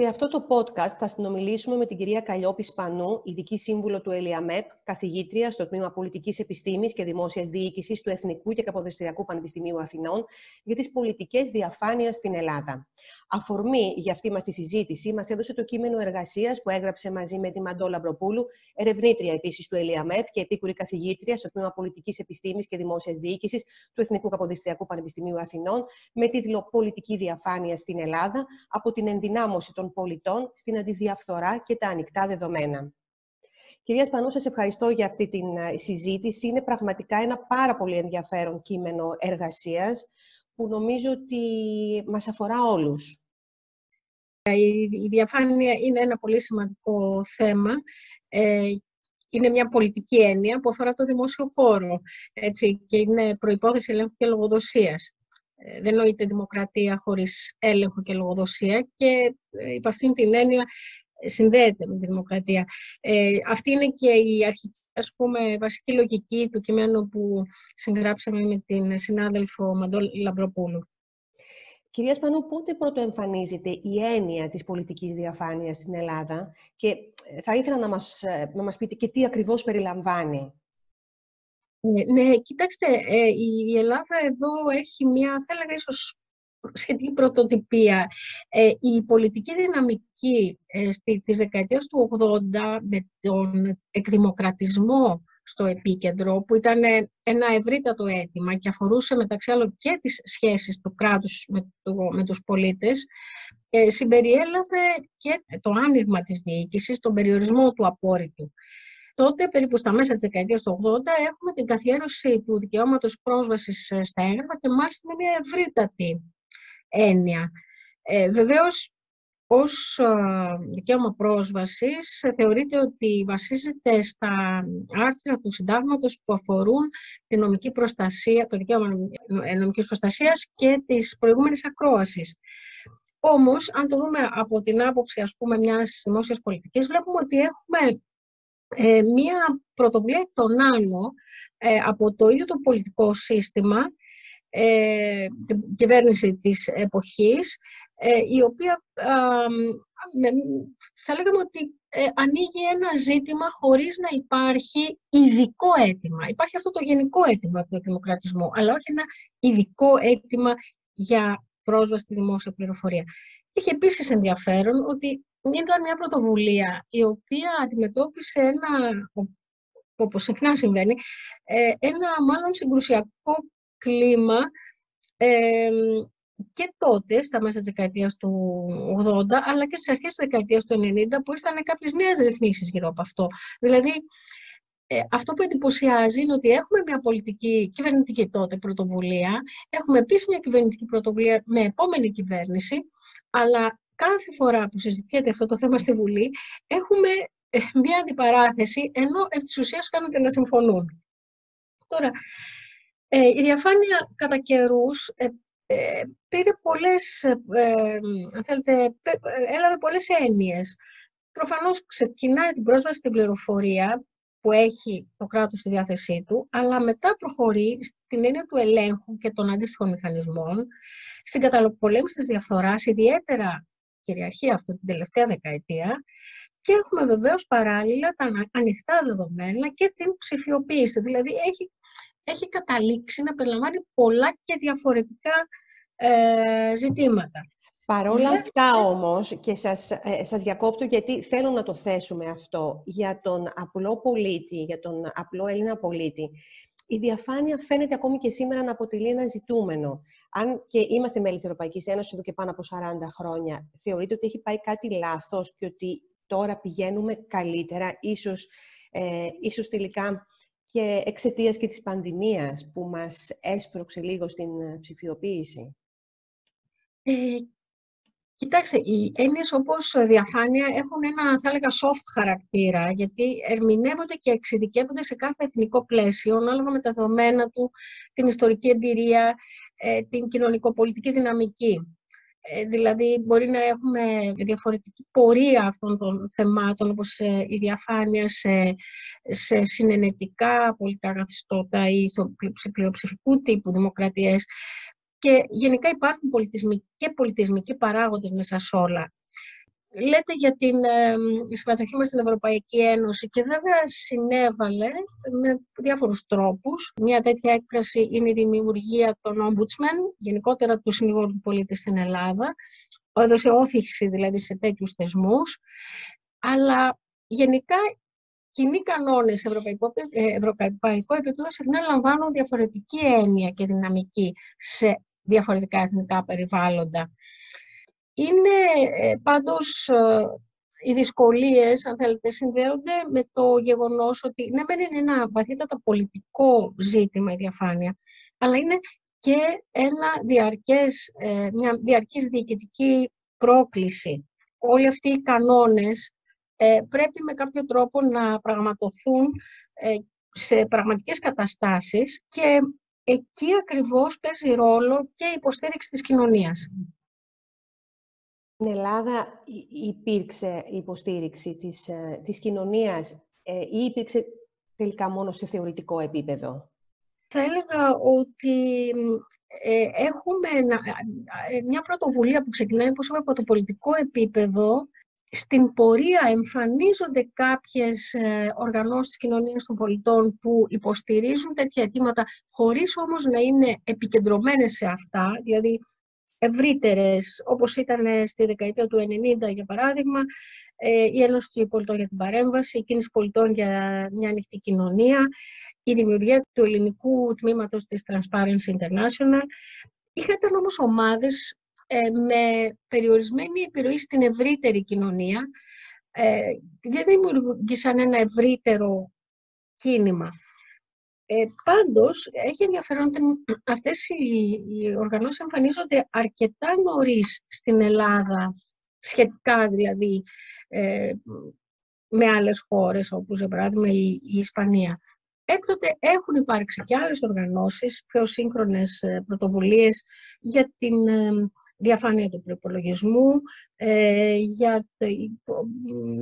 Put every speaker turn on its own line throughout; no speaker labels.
Σε αυτό το podcast θα συνομιλήσουμε με την κυρία Καλλιόπη Σπανού, ειδική σύμβουλο του ΕΛΙΑΜΕΠ, καθηγήτρια στο Τμήμα Πολιτικής Επιστήμης και Δημόσιας Διοίκησης του Εθνικού και Καποδεστριακού Πανεπιστημίου Αθηνών για τις πολιτικές διαφάνειας στην Ελλάδα. Αφορμή για αυτή μας τη συζήτηση μας έδωσε το κείμενο εργασίας που έγραψε μαζί με τη Μαντώ Λαμπροπούλου, ερευνήτρια επίσης του ΕΛΙΑΜΕΠ και επίκουρη καθηγήτρια στο Τμήμα Πολιτικής Επιστήμης και Δημόσιας Διοίκησης του Εθνικού Καποδεστριακού Πανεπιστημίου Αθηνών, με τίτλο Πολιτική διαφάνεια στην Ελλάδα από την ενδυνάμωση των πολιτών στην αντιδιαφθορά και τα ανοιχτά δεδομένα. Κυρία Σπανού, σας ευχαριστώ για αυτή τη ε, συζήτηση. Είναι πραγματικά ένα πάρα πολύ ενδιαφέρον κείμενο εργασίας που νομίζω ότι μας αφορά όλους.
Η διαφάνεια είναι ένα πολύ σημαντικό θέμα. Ε, είναι μια πολιτική έννοια που αφορά το δημόσιο χώρο έτσι, και είναι προϋπόθεση ελέγχου και λογοδοσίας. Ε, δεν νοείται δημοκρατία χωρίς έλεγχο και λογοδοσία και ε, υπ' αυτήν την έννοια ε, συνδέεται με τη δημοκρατία. αυτή είναι και η αρχική, ας πούμε, βασική λογική του κειμένου που συγγράψαμε με την συνάδελφο Μαντόλ Λαμπροπούλου.
Κυρία Σπανού, πότε πρωτοεμφανίζεται η έννοια της πολιτικής διαφάνειας στην Ελλάδα και θα ήθελα να μας, να μας πείτε και τι ακριβώς περιλαμβάνει.
Ε, ναι, κοιτάξτε, ε, η Ελλάδα εδώ έχει μια, θα έλεγα ίσως σχετική πρωτοτυπία. Ε, η πολιτική δυναμική στη, της δεκαετίας του 80 με τον εκδημοκρατισμό στο επίκεντρο, που ήταν ένα ευρύτατο αίτημα και αφορούσε μεταξύ άλλων και τις σχέσεις του κράτους με, το, με τους πολίτες, συμπεριέλαβε και το άνοιγμα της διοίκησης, τον περιορισμό του απόρριτου τότε, περίπου στα μέσα της δεκαετίας του 80, έχουμε την καθιέρωση του δικαιώματος πρόσβασης ε, στα έγγραφα και μάλιστα με μια ευρύτατη έννοια. Ε, βεβαίως, ως ε, δικαίωμα πρόσβασης θεωρείται ότι βασίζεται στα άρθρα του συντάγματος που αφορούν τη νομική προστασία, το δικαίωμα νομικής προστασίας και της προηγούμενης ακρόασης. Όμως, αν το δούμε από την άποψη ας πούμε, μιας δημόσιας πολιτικής, βλέπουμε ότι έχουμε ε, μία πρωτοβουλία εκ των άνω ε, από το ίδιο το πολιτικό σύστημα, ε, την κυβέρνηση της εποχής, ε, η οποία θα λέγαμε ότι ανοίγει ένα ζήτημα χωρίς να υπάρχει ειδικό αίτημα. Υπάρχει αυτό το γενικό αίτημα του εκδημοκρατισμού, αλλά όχι ένα ειδικό αίτημα για πρόσβαση στη δημόσια πληροφορία. Έχει επίσης ενδιαφέρον ότι ήταν μια πρωτοβουλία η οποία αντιμετώπισε ένα, όπως συχνά συμβαίνει, ε, ένα μάλλον συγκρουσιακό κλίμα ε, και τότε, στα μέσα της δεκαετίας του 80, αλλά και στις αρχές της δεκαετίας του 90, που ήρθαν κάποιες νέες ρυθμίσεις γύρω από αυτό. Δηλαδή, ε, αυτό που εντυπωσιάζει είναι ότι έχουμε μια πολιτική, κυβερνητική τότε πρωτοβουλία, έχουμε επίσης μια κυβερνητική πρωτοβουλία με επόμενη κυβέρνηση, αλλά κάθε φορά που συζητιέται αυτό το θέμα στη Βουλή, έχουμε ε, μία αντιπαράθεση, ενώ εκ της ουσίας φαίνεται να συμφωνούν. Τώρα, ε, η διαφάνεια κατά καιρούς ε, ε, πήρε πολλές, αν θέλετε, έλαβε πολλές έννοιες. Προφανώς ξεκινάει την πρόσβαση στην πληροφορία που έχει το κράτος στη διάθεσή του, αλλά μετά προχωρεί στην έννοια του ελέγχου και των αντίστοιχων μηχανισμών, στην καταπολέμηση της διαφθοράς, ιδιαίτερα κυριαρχεί αυτή την τελευταία δεκαετία και έχουμε βεβαίως παράλληλα τα ανοιχτά δεδομένα και την ψηφιοποίηση. Δηλαδή έχει, έχει καταλήξει να περιλαμβάνει πολλά και διαφορετικά ε, ζητήματα.
Παρόλα αυτά όμως, και σας, ε, σας διακόπτω γιατί θέλω να το θέσουμε αυτό, για τον απλό πολίτη, για τον απλό Έλληνα πολίτη, η διαφάνεια φαίνεται ακόμη και σήμερα να αποτελεί ένα ζητούμενο. Αν και είμαστε μέλη της Ευρωπαϊκής Ένωσης εδώ και πάνω από 40 χρόνια, θεωρείτε ότι έχει πάει κάτι λάθος και ότι τώρα πηγαίνουμε καλύτερα, ίσως, ε, ίσως τελικά και εξαιτίας και της πανδημίας που μας έσπρωξε λίγο στην ψηφιοποίηση;
Ε, Κοιτάξτε, οι έννοιες όπως διαφάνεια έχουν ένα, θα έλεγα, soft χαρακτήρα, γιατί ερμηνεύονται και εξειδικεύονται σε κάθε εθνικό πλαίσιο, ανάλογα με τα δεδομένα του, την ιστορική εμπειρία, ε, την κοινωνικοπολιτική δυναμική. Ε, δηλαδή, μπορεί να έχουμε διαφορετική πορεία αυτών των θεμάτων, όπως ε, η διαφάνεια σε, σε συνενετικά πολιτικά καθιστώτα ή σε πλειοψηφικού τύπου δημοκρατίες, και γενικά υπάρχουν πολιτισμικοί και πολιτισμικοί παράγοντες μέσα σε όλα. Λέτε για την ε, συμμετοχή μας στην Ευρωπαϊκή Ένωση και βέβαια συνέβαλε με διάφορους τρόπους. Μια τέτοια έκφραση είναι η δημιουργία των Ombudsman, γενικότερα του συνηγόρου του πολίτη στην Ελλάδα. Έδωσε όθηση δηλαδή σε τέτοιους θεσμούς. Αλλά γενικά κοινοί κανόνες σε ευρωπαϊκό, ε, ευρωπαϊκό επίπεδο συχνά λαμβάνουν διαφορετική έννοια και δυναμική σε διαφορετικά εθνικά περιβάλλοντα. Είναι ε, πάντως ε, οι δυσκολίες, αν θέλετε, συνδέονται με το γεγονός ότι ναι, δεν είναι ένα βαθύτατα πολιτικό ζήτημα η διαφάνεια, αλλά είναι και ένα διαρκές, ε, μια διαρκής διοικητική πρόκληση. Όλοι αυτοί οι κανόνες πρέπει με κάποιο τρόπο να πραγματοθούν σε πραγματικές καταστάσεις και εκεί ακριβώς παίζει ρόλο και η υποστήριξη της κοινωνίας.
Στην Ελλάδα υπήρξε υποστήριξη της, ε, της κοινωνίας ε, ή υπήρξε τελικά μόνο σε θεωρητικό επίπεδο;
Θα έλεγα ότι ε, έχουμε μια πρωτοβουλία που ξεκινάει όπως από το πολιτικό επίπεδο. Στην πορεία εμφανίζονται κάποιες οργανώσεις της κοινωνίας των πολιτών που υποστηρίζουν τέτοια αιτήματα χωρίς όμως να είναι επικεντρωμένες σε αυτά. Δηλαδή ευρύτερες, όπως ήταν στη δεκαετία του 90 για παράδειγμα, ε, η Ένωση του Πολιτών για την Παρέμβαση, η Κίνηση Πολιτών για μια ανοιχτή κοινωνία, η δημιουργία του ελληνικού τμήματος της Transparency International. Είχαν όμως ομάδες ε, με περιορισμένη επιρροή στην ευρύτερη κοινωνία, ε, δεν δημιουργήσαν ένα ευρύτερο κίνημα. Ε, πάντως, έχει ενδιαφέρον ότι αυτές οι, οι οργανώσεις εμφανίζονται αρκετά νωρίς στην Ελλάδα, σχετικά δηλαδή ε, με άλλες χώρες, όπως για παράδειγμα η, η Ισπανία. Έκτοτε έχουν υπάρξει και άλλες οργανώσεις, πιο σύγχρονες ε, πρωτοβουλίες για την ε, διαφάνεια του προπολογισμού, ε, για, το,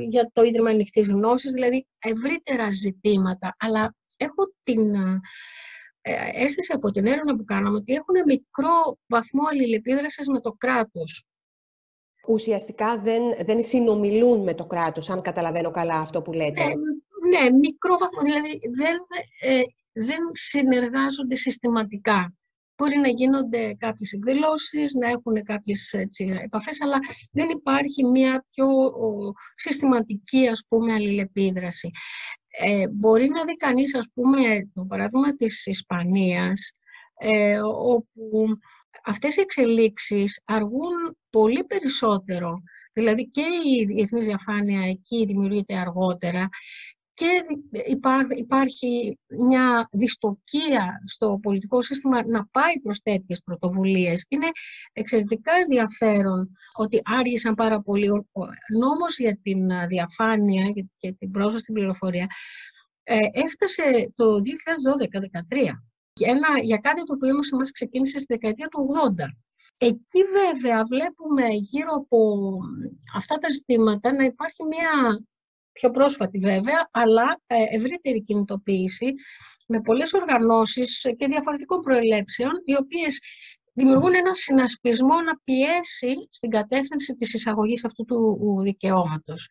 για το Ίδρυμα Ανοιχτής Γνώσης, δηλαδή ευρύτερα ζητήματα, αλλά έχω την ε, αίσθηση από την έρευνα που κάναμε ότι έχουν μικρό βαθμό αλληλεπίδρασης με το κράτος.
Ουσιαστικά δεν, δεν συνομιλούν με το κράτος, αν καταλαβαίνω καλά αυτό που λέτε.
Ναι, ναι μικρό βαθμό, δηλαδή δεν, ε, δεν συνεργάζονται συστηματικά. Μπορεί να γίνονται κάποιες εκδηλώσεις, να έχουν κάποιες έτσι, επαφές, αλλά δεν υπάρχει μια πιο συστηματική, ας πούμε, αλληλεπίδραση. Ε, μπορεί να δει κανείς, ας πούμε, το παράδειγμα της Ισπανίας, ε, όπου αυτές οι εξελίξεις αργούν πολύ περισσότερο. Δηλαδή και η διεθνής διαφάνεια εκεί δημιουργείται αργότερα και υπάρχει μια δυστοκία στο πολιτικό σύστημα να πάει προς τέτοιες πρωτοβουλίες. Είναι εξαιρετικά ενδιαφέρον ότι άργησαν πάρα πολύ. Ο νόμος για την διαφάνεια και την πρόσβαση στην πληροφορία ε, έφτασε το 2012-2013 για κάτι το οποίο μας ξεκίνησε στη δεκαετία του 80. Εκεί βέβαια βλέπουμε γύρω από αυτά τα ζητήματα να υπάρχει μια πιο πρόσφατη βέβαια, αλλά ε, ευρύτερη κινητοποίηση με πολλές οργανώσεις και διαφορετικών προελεύσεων, οι οποίες δημιουργούν ένα συνασπισμό να πιέσει στην κατεύθυνση της εισαγωγής αυτού του δικαιώματος.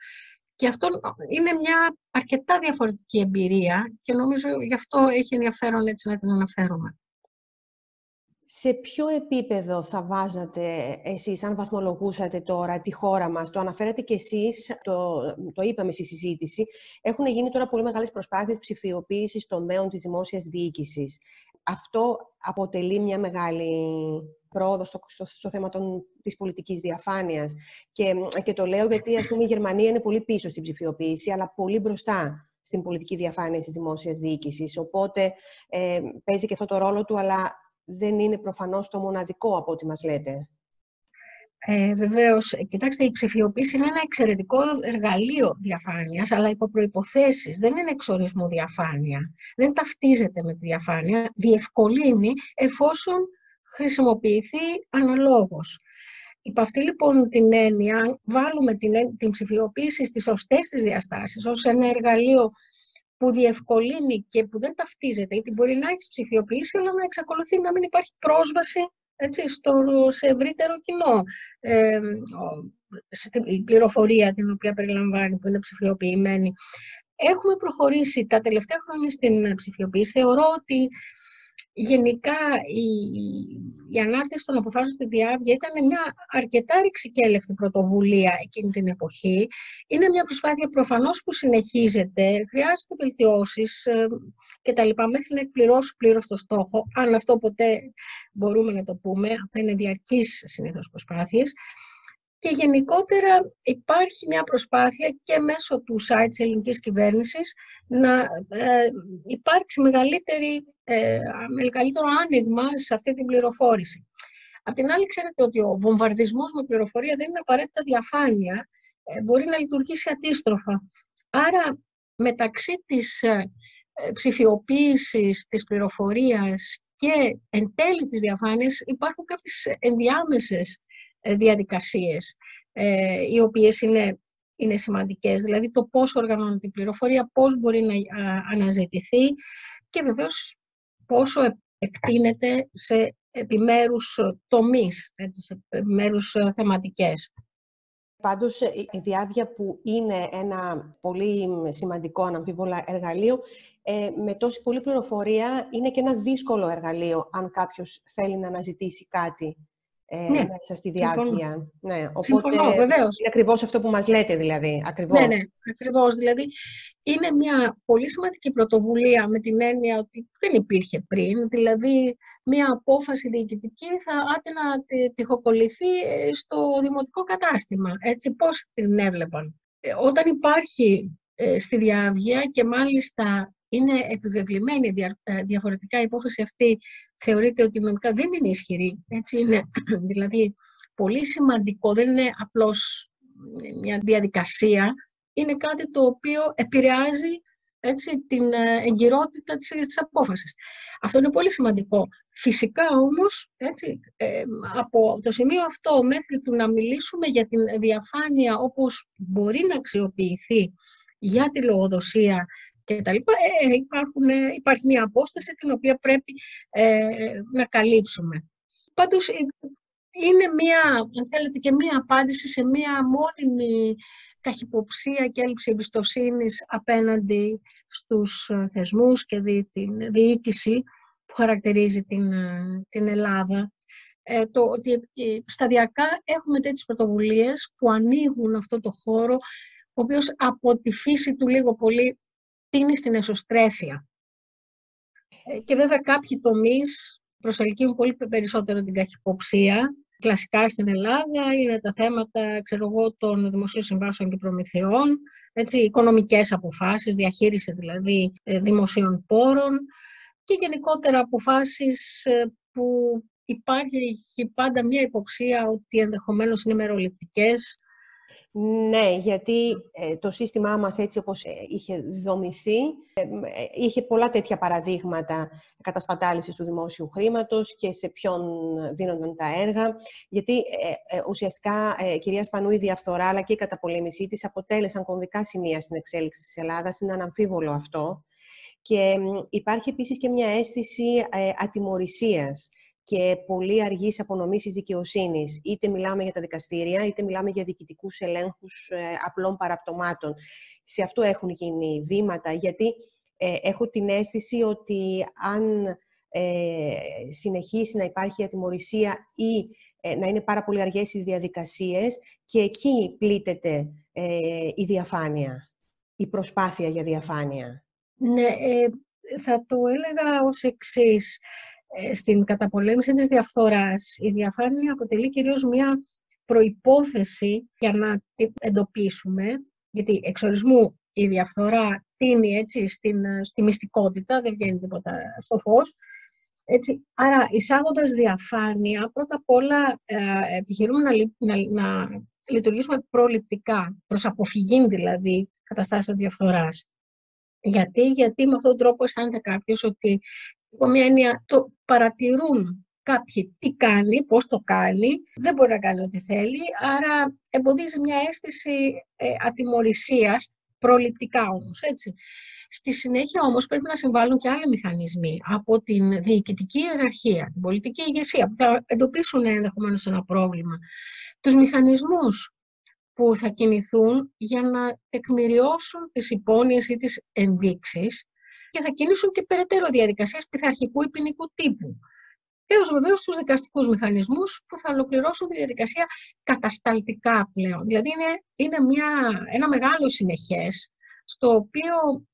Και αυτό είναι μια αρκετά διαφορετική εμπειρία και νομίζω γι' αυτό έχει ενδιαφέρον έτσι να την αναφέρουμε.
Σε ποιο επίπεδο θα βάζατε εσείς, αν βαθμολογούσατε τώρα τη χώρα μας, το αναφέρατε και εσείς, το, το είπαμε στη συζήτηση, έχουν γίνει τώρα πολύ μεγάλες προσπάθειες ψηφιοποίησης τομέων της δημόσιας διοίκησης. Αυτό αποτελεί μια μεγάλη πρόοδο στο, στο, θέμα των, της πολιτικής διαφάνειας. Και, και το λέω γιατί, ας πούμε, η Γερμανία είναι πολύ πίσω στην ψηφιοποίηση, αλλά πολύ μπροστά στην πολιτική διαφάνεια της δημόσιας διοίκησης. Οπότε ε, παίζει και αυτό το ρόλο του, αλλά δεν είναι προφανώς το μοναδικό από ό,τι μας λέτε;
Ε, Βεβαίως, κοιτάξτε, η ψηφιοποίηση είναι ένα εξαιρετικό εργαλείο διαφάνειας, αλλά υπό προποθέσει. Δεν είναι εξορισμού διαφάνεια. Δεν ταυτίζεται με τη διαφάνεια. Διευκολύνει εφόσον χρησιμοποιηθεί αναλόγως. Υπ' αυτή λοιπόν την έννοια, βάλουμε την, την ψηφιοποίηση στις σωστές της διαστάσεις ως ένα εργαλείο που διευκολύνει και που δεν ταυτίζεται, γιατί μπορεί να έχεις ψηφιοποιήσει, αλλά να εξακολουθεί να μην υπάρχει πρόσβαση έτσι, στο, σε ευρύτερο κοινό. Ε, η πληροφορία την οποία περιλαμβάνει, που είναι ψηφιοποιημένη. Έχουμε προχωρήσει τα τελευταία χρόνια στην ψηφιοποίηση. Θεωρώ ότι γενικά η, η ανάρτηση των αποφάσεων στη διάβγεια ήταν μια αρκετά ρηξικέλευτη πρωτοβουλία εκείνη την εποχή. Είναι μια προσπάθεια προφανώς που συνεχίζεται, χρειάζεται βελτιώσεις ε, και τα λοιπά μέχρι να εκπληρώσει πλήρως το στόχο, αν αυτό ποτέ μπορούμε να το πούμε, αυτά είναι διαρκείς συνήθως προσπάθειες. Και γενικότερα υπάρχει μια προσπάθεια και μέσω του site της ελληνικής κυβέρνησης να ε, υπάρξει μεγαλύτερη, ε, μεγαλύτερο άνοιγμα σε αυτή την πληροφόρηση. Απ' την άλλη, ξέρετε ότι ο βομβαρδισμός με πληροφορία δεν είναι απαραίτητα διαφάνεια, ε, μπορεί να λειτουργήσει αντίστροφα. Άρα, μεταξύ της ε, ψηφιοποίησης της πληροφορίας και εν τέλει της διαφάνειας υπάρχουν κάποιες ενδιάμεσες ε, διαδικασίες ε, οι οποίες είναι, είναι σημαντικές. Δηλαδή το πώς οργανώνεται η πληροφορία, πώς μπορεί να αναζητηθεί και βεβαίως πόσο εκτείνεται σε επιμέρους τομείς, έτσι, σε επιμέρους ε, θεματικές.
Πάντως, η διάβια που είναι ένα πολύ σημαντικό αναμφίβολα εργαλείο, με τόση πολλή πληροφορία είναι και ένα δύσκολο εργαλείο αν κάποιος θέλει να αναζητήσει κάτι ε, ναι. μέσα στη διάρκεια.
Ναι, οπότε Συμφωνώ, βεβαίως.
Είναι ακριβώς αυτό που μας λέτε δηλαδή. Ακριβώς.
Ναι, ναι, ακριβώς. Δηλαδή είναι μια πολύ σημαντική πρωτοβουλία με την έννοια ότι δεν υπήρχε πριν. Δηλαδή μια απόφαση διοικητική θα άτε να τυχοκολληθεί ε, στο δημοτικό κατάστημα. Έτσι, πώς την έβλεπαν. Ε, όταν υπάρχει ε, στη διάβγεια και μάλιστα είναι επιβεβλημένη ε, διαφορετικά η υπόθεση αυτή θεωρείται ότι νομικά δεν είναι ισχυρή. Έτσι είναι, δηλαδή πολύ σημαντικό, δεν είναι απλώς μια διαδικασία, είναι κάτι το οποίο επηρεάζει έτσι, την ε, εγκυρότητα της, της απόφασης. Αυτό είναι πολύ σημαντικό. Φυσικά όμως, έτσι, ε, από το σημείο αυτό μέχρι του να μιλήσουμε για την διαφάνεια όπως μπορεί να αξιοποιηθεί για τη λογοδοσία και τα λοιπά, ε, ε, υπάρχουν, ε, υπάρχει μια απόσταση την οποία πρέπει να καλύψουμε. Πάντως είναι μια, αν θέλετε, και μια απάντηση σε μια μόνιμη καχυποψία και έλλειψη εμπιστοσύνης απέναντι στους θεσμούς και την διοίκηση που χαρακτηρίζει την, την Ελλάδα. Ε, το ότι σταδιακά έχουμε τέτοιες πρωτοβουλίες που ανοίγουν αυτό το χώρο, ο οποίος από τη φύση του λίγο πολύ τίνει στην εσωστρέφεια. Ε, και βέβαια κάποιοι τομείς προσελκύουν πολύ περισσότερο την καχυποψία. Κλασικά στην Ελλάδα είναι τα θέματα ξέρω εγώ, των δημοσίων συμβάσεων και προμηθειών, έτσι, οικονομικές αποφάσεις, διαχείριση δηλαδή ε, δημοσίων πόρων και γενικότερα αποφάσεις ε, που υπάρχει πάντα μια υποψία ότι ενδεχομένως είναι μεροληπτικές,
ναι, γιατί ε, το σύστημά μας έτσι όπως ε, είχε δομηθεί, ε, είχε πολλά τέτοια παραδείγματα κατασπατάλησης του δημόσιου χρήματος και σε ποιον δίνονταν τα έργα. Γιατί ουσιαστικά, κυρία Σπανού, η διαφθορά αλλά και η καταπολέμησή της αποτέλεσαν κομβικά σημεία στην εξέλιξη της Ελλάδας. Είναι αναμφίβολο αυτό. Και υπάρχει επίσης και μια αίσθηση ατιμορρησίας και πολύ αργής απονομής της δικαιοσύνης. Είτε μιλάμε για τα δικαστήρια, είτε μιλάμε για διοικητικούς ελέγχους ε, απλών παραπτωμάτων. Σε αυτό έχουν γίνει βήματα, γιατί ε, έχω την αίσθηση ότι αν ε, συνεχίσει να υπάρχει ατιμορρησία ή ε, να είναι πάρα πολύ αργές οι διαδικασίες και εκεί πλήττεται η διαφάνεια, η προσπάθεια για διαφάνεια.
Ναι, θα το έλεγα ως εξής. Ε, στην καταπολέμηση της διαφθοράς, η διαφάνεια αποτελεί κυρίως μια προϋπόθεση για να την εντοπίσουμε, γιατί εξορισμού η διαφθορά τίνει έτσι στην, στη μυστικότητα, δεν βγαίνει τίποτα στο φως. Έτσι, άρα, εισάγοντας διαφάνεια, πρώτα απ' όλα ε, επιχειρούμε να, να, να λειτουργήσουμε προληπτικά, προς αποφυγή δηλαδή καταστάσεων διαφθοράς. Γιατί, γιατί με αυτόν τον τρόπο αισθάνεται κάποιος ότι υπό μια έννοια το παρατηρούν κάποιοι τι κάνει, πώς το κάνει, δεν μπορεί να κάνει ό,τι θέλει, άρα εμποδίζει μια αίσθηση ε, ατιμορρησίας, προληπτικά όμως, έτσι. Στη συνέχεια όμως πρέπει να συμβάλλουν και άλλοι μηχανισμοί από την διοικητική ιεραρχία, την πολιτική ηγεσία, που θα εντοπίσουν ενδεχομένως ένα πρόβλημα. Τους μηχανισμούς που θα κινηθούν για να τεκμηριώσουν τις υπόνοιες ή τις ενδείξεις και θα κινήσουν και περαιτέρω διαδικασίες πειθαρχικού ή ποινικού τύπου. Έως βεβαίως τους δικαστικούς μηχανισμούς που θα ολοκληρώσουν τη διαδικασία κατασταλτικά πλέον. Δηλαδή είναι, είναι μια, ένα μεγάλο συνεχές στο οποίο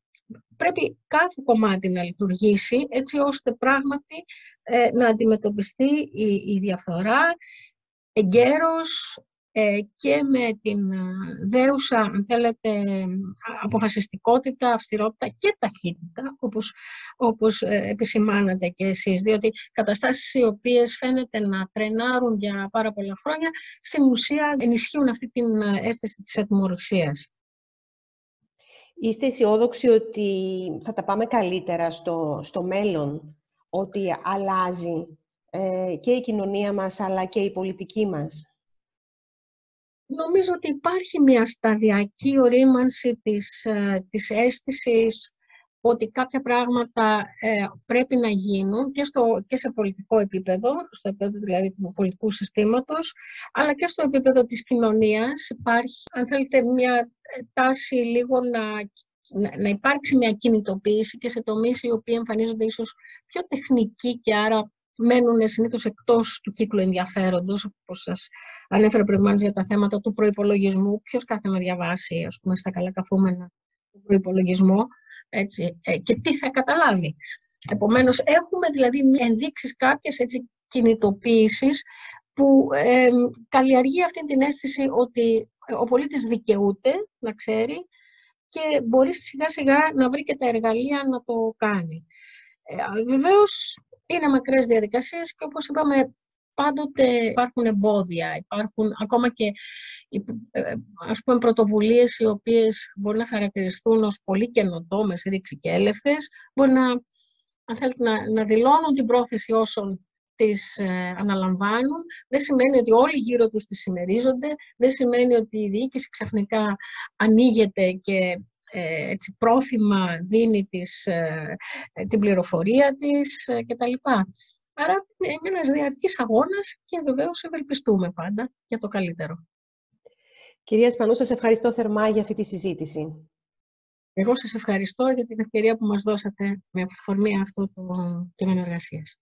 πρέπει κάθε κομμάτι να λειτουργήσει έτσι ώστε πράγματι ε, να αντιμετωπιστεί η, η διαφθορά εγκαίρως ε, και με την ε, δέουσα, αν θέλετε, αποφασιστικότητα, αυστηρότητα και ταχύτητα, όπως, όπως ε, επισημάνατε και εσείς, διότι καταστάσεις οι οποίες φαίνεται να τρενάρουν για πάρα πολλά χρόνια, στην ουσία ενισχύουν αυτή την αίσθηση της ατιμορρυσίας.
Είστε αισιόδοξοι ότι θα τα πάμε καλύτερα στο, στο μέλλον, ότι αλλάζει και η κοινωνία μας αλλά και η πολιτική μας;
Νομίζω ότι υπάρχει μια σταδιακή ορίμανση της, ε, της αίσθησης ότι κάποια πράγματα ε, πρέπει να γίνουν και, στο, και σε πολιτικό επίπεδο, στο επίπεδο δηλαδή του πολιτικού συστήματος, αλλά και στο επίπεδο της κοινωνίας. Υπάρχει, αν θέλετε, μια ε, τάση λίγο να, να, να υπάρξει μια κινητοποίηση και σε τομείς οι οποίοι εμφανίζονται ίσως πιο τεχνικοί και άρα μένουν συνήθως εκτός του κύκλου ενδιαφέροντος, όπως σας ανέφερα προηγουμένως για τα θέματα του προπολογισμού. Ποιος κάθε να διαβάσει, ας πούμε, στα καλά καθούμενα του προπολογισμό έτσι, ε, και τι θα καταλάβει. Επομένως, έχουμε δηλαδή ενδείξεις κάποιες έτσι, κινητοποίησεις που ε, καλλιεργεί αυτή την αίσθηση ότι ο πολίτης δικαιούται να ξέρει και μπορεί σιγά σιγά να βρει και τα εργαλεία να το κάνει. Ε, βεβαίως είναι μακρές διαδικασίες και όπως είπαμε πάντοτε υπάρχουν εμπόδια, υπάρχουν ακόμα και ε, ας πούμε, πρωτοβουλίες οι οποίες μπορεί να χαρακτηριστούν ως πολύ καινοτόμες, ρήξη και έλευθες, μπορεί να, αν θέλετε, να, να δηλώνουν την πρόθεση όσων τις ε, αναλαμβάνουν. Δεν σημαίνει ότι όλοι γύρω τους τις συμμερίζονται, δεν σημαίνει ότι η διοίκηση ξαφνικά ανοίγεται και ε, έτσι, πρόθυμα δίνει της, ε, την πληροφορία της ε, κτλ. Άρα είναι ένας διαρκής αγώνας και βεβαίως ευελπιστούμε πάντα για το καλύτερο.
Κυρία Σπανού, σας ευχαριστώ θερμά για αυτή τη συζήτηση.
Εγώ σας ευχαριστώ για την ευκαιρία που μας δώσατε με αφορμή αυτό το κείμενο εργασίας.